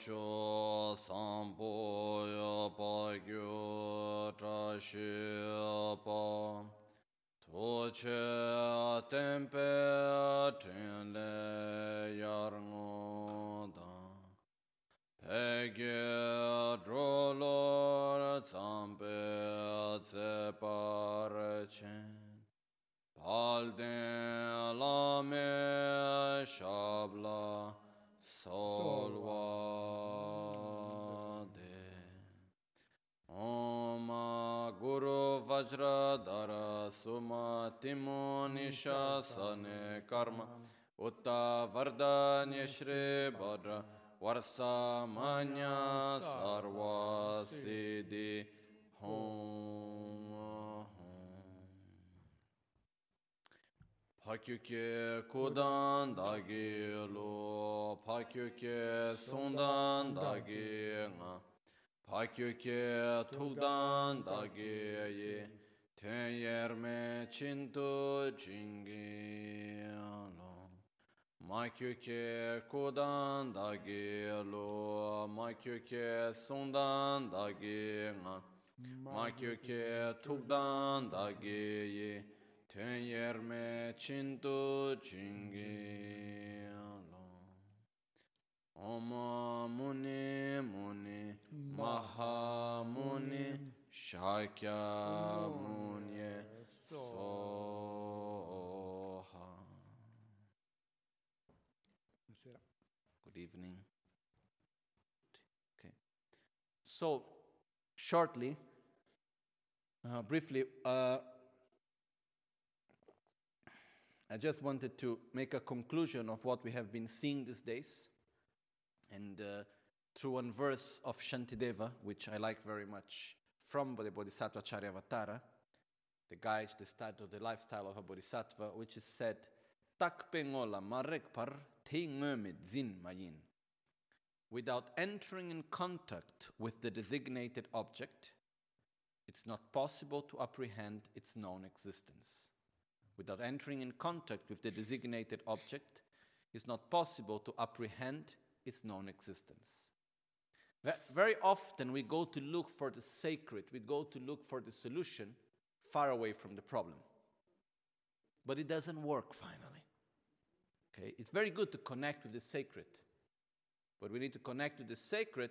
cho sampo ya pa gyu tra shi pa to che tempe trin le yar ngo da. Pe gyu dro lo tsampe tse par chen वज्रधर सुमतिमो निशासन कर्म उत वरदान्य श्री वर वर्षामन्य सर्वसिद्धि होम Pakyuke kudan dagi lo, pakyuke sundan dagi nga. Pakyuke tukdan dagi Ten yerme chintu jingi lo Makyuke kudan dagi lo Makyuke sundan dagi nga. Makyuke tukdan dagi Ten yerme chintu jingi lo Good evening. Okay. So, shortly, uh, briefly, uh, I just wanted to make a conclusion of what we have been seeing these days. And uh, through one verse of Shantideva, which I like very much from the Bodhisattvacharyavatara, the guide, the of the lifestyle of a bodhisattva, which is said, Tak pengola marek par te zin mayin. Without entering in contact with the designated object, it's not possible to apprehend its known existence without entering in contact with the designated object, it's not possible to apprehend its non existence. Very often we go to look for the sacred, we go to look for the solution far away from the problem. But it doesn't work finally. Okay? It's very good to connect with the sacred, but we need to connect with the sacred,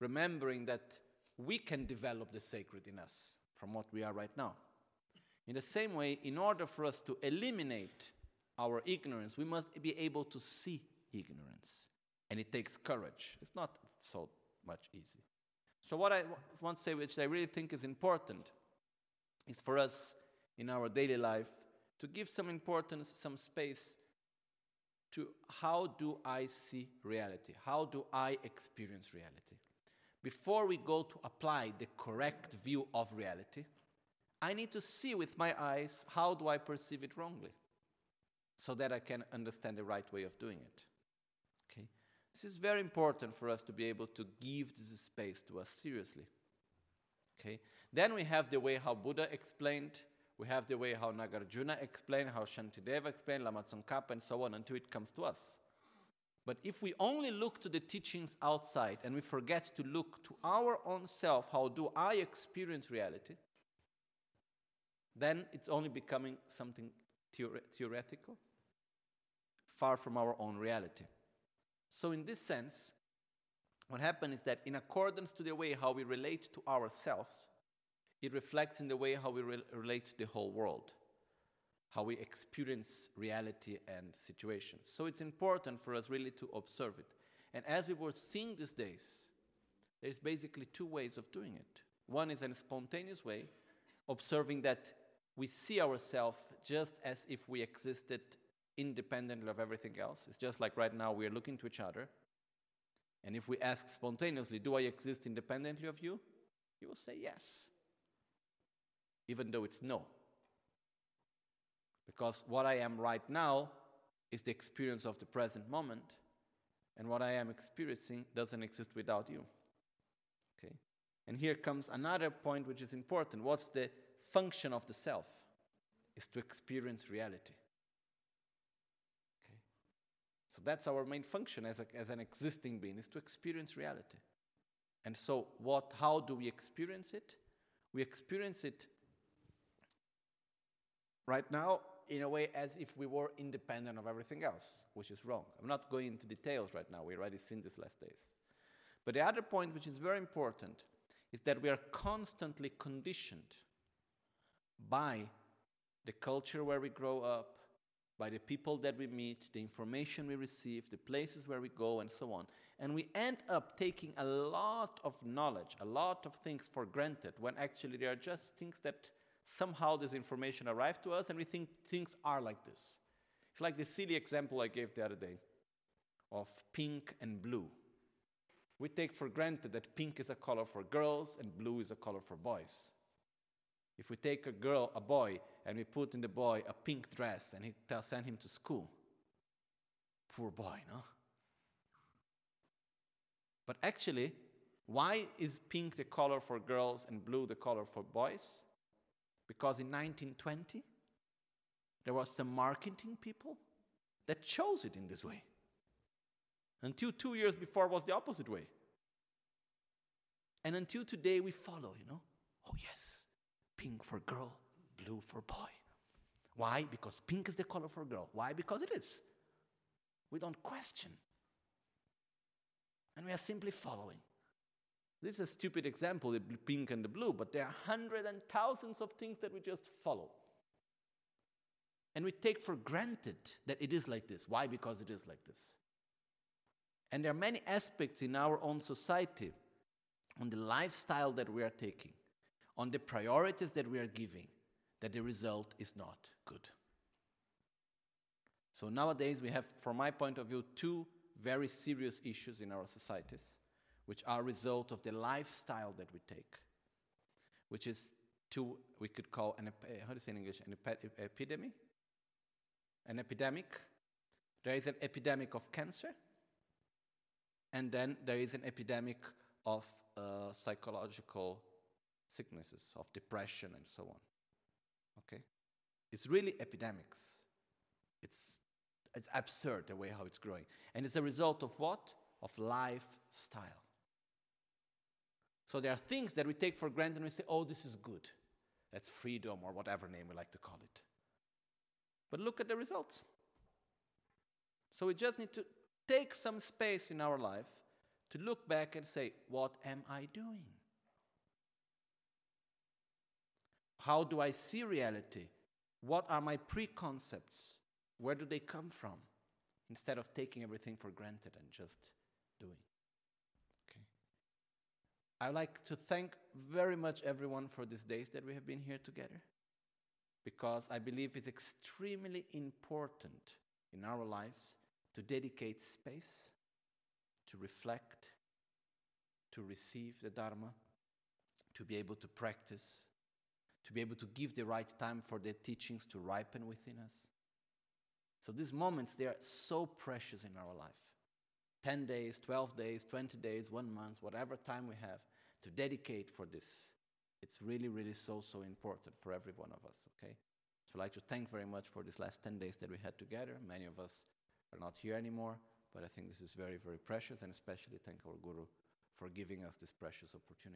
remembering that we can develop the sacred in us from what we are right now. In the same way, in order for us to eliminate our ignorance, we must be able to see ignorance. And it takes courage. It's not so much easy. So, what I want to say, which I really think is important, is for us in our daily life to give some importance, some space to how do I see reality? How do I experience reality? Before we go to apply the correct view of reality, I need to see with my eyes how do I perceive it wrongly so that I can understand the right way of doing it. This is very important for us to be able to give this space to us seriously. Okay? Then we have the way how Buddha explained, we have the way how Nagarjuna explained, how Shantideva explained, Lama Tsongkhapa, and so on until it comes to us. But if we only look to the teachings outside and we forget to look to our own self, how do I experience reality? then it's only becoming something theore- theoretical, far from our own reality. So, in this sense, what happens is that in accordance to the way how we relate to ourselves, it reflects in the way how we re- relate to the whole world, how we experience reality and situations. So it's important for us really to observe it. And as we were seeing these days, there's basically two ways of doing it. One is a spontaneous way, observing that we see ourselves just as if we existed independently of everything else. It's just like right now we are looking to each other. And if we ask spontaneously, Do I exist independently of you? You will say yes, even though it's no. Because what I am right now is the experience of the present moment, and what I am experiencing doesn't exist without you. Okay? And here comes another point which is important. What's the function of the self is to experience reality. So that's our main function as, a, as an existing being, is to experience reality. And so, what, how do we experience it? We experience it right now in a way as if we were independent of everything else, which is wrong. I'm not going into details right now, we already seen this last days. But the other point, which is very important, is that we are constantly conditioned by the culture where we grow up, by the people that we meet, the information we receive, the places where we go, and so on. And we end up taking a lot of knowledge, a lot of things for granted, when actually they are just things that somehow this information arrived to us and we think things are like this. It's like the silly example I gave the other day of pink and blue. We take for granted that pink is a color for girls and blue is a color for boys. If we take a girl, a boy, and we put in the boy a pink dress and he tell, send him to school, poor boy, no? But actually, why is pink the color for girls and blue the color for boys? Because in 1920, there was some marketing people that chose it in this way. Until two years before was the opposite way. And until today we follow, you know. Oh yes, pink for girl, blue for boy. Why? Because pink is the color for girl. Why? Because it is. We don't question. And we are simply following. This is a stupid example, the pink and the blue, but there are hundreds and thousands of things that we just follow. And we take for granted that it is like this. Why? Because it is like this. And there are many aspects in our own society on the lifestyle that we are taking, on the priorities that we are giving, that the result is not good. So nowadays, we have, from my point of view, two very serious issues in our societies which are a result of the lifestyle that we take, which is two, we could call an, how do you say in English, an epidemic? An epidemic. There is an epidemic of cancer, and then there is an epidemic of uh, psychological sicknesses, of depression, and so on. Okay? It's really epidemics. It's, it's absurd the way how it's growing. And it's a result of what? Of lifestyle. So there are things that we take for granted and we say, oh, this is good. That's freedom or whatever name we like to call it. But look at the results. So we just need to take some space in our life to look back and say, what am I doing? How do I see reality? What are my preconcepts? Where do they come from? Instead of taking everything for granted and just doing. Okay. I would like to thank very much everyone for these days that we have been here together because I believe it's extremely important in our lives to dedicate space, to reflect, to receive the Dharma, to be able to practice, to be able to give the right time for the teachings to ripen within us. So these moments, they are so precious in our life. 10 days, 12 days, 20 days, one month, whatever time we have to dedicate for this. It's really, really so, so important for every one of us, okay? So I'd like to thank very much for these last 10 days that we had together. Many of us are not here anymore, but I think this is very, very precious, and especially thank our Guru for giving us this precious opportunity.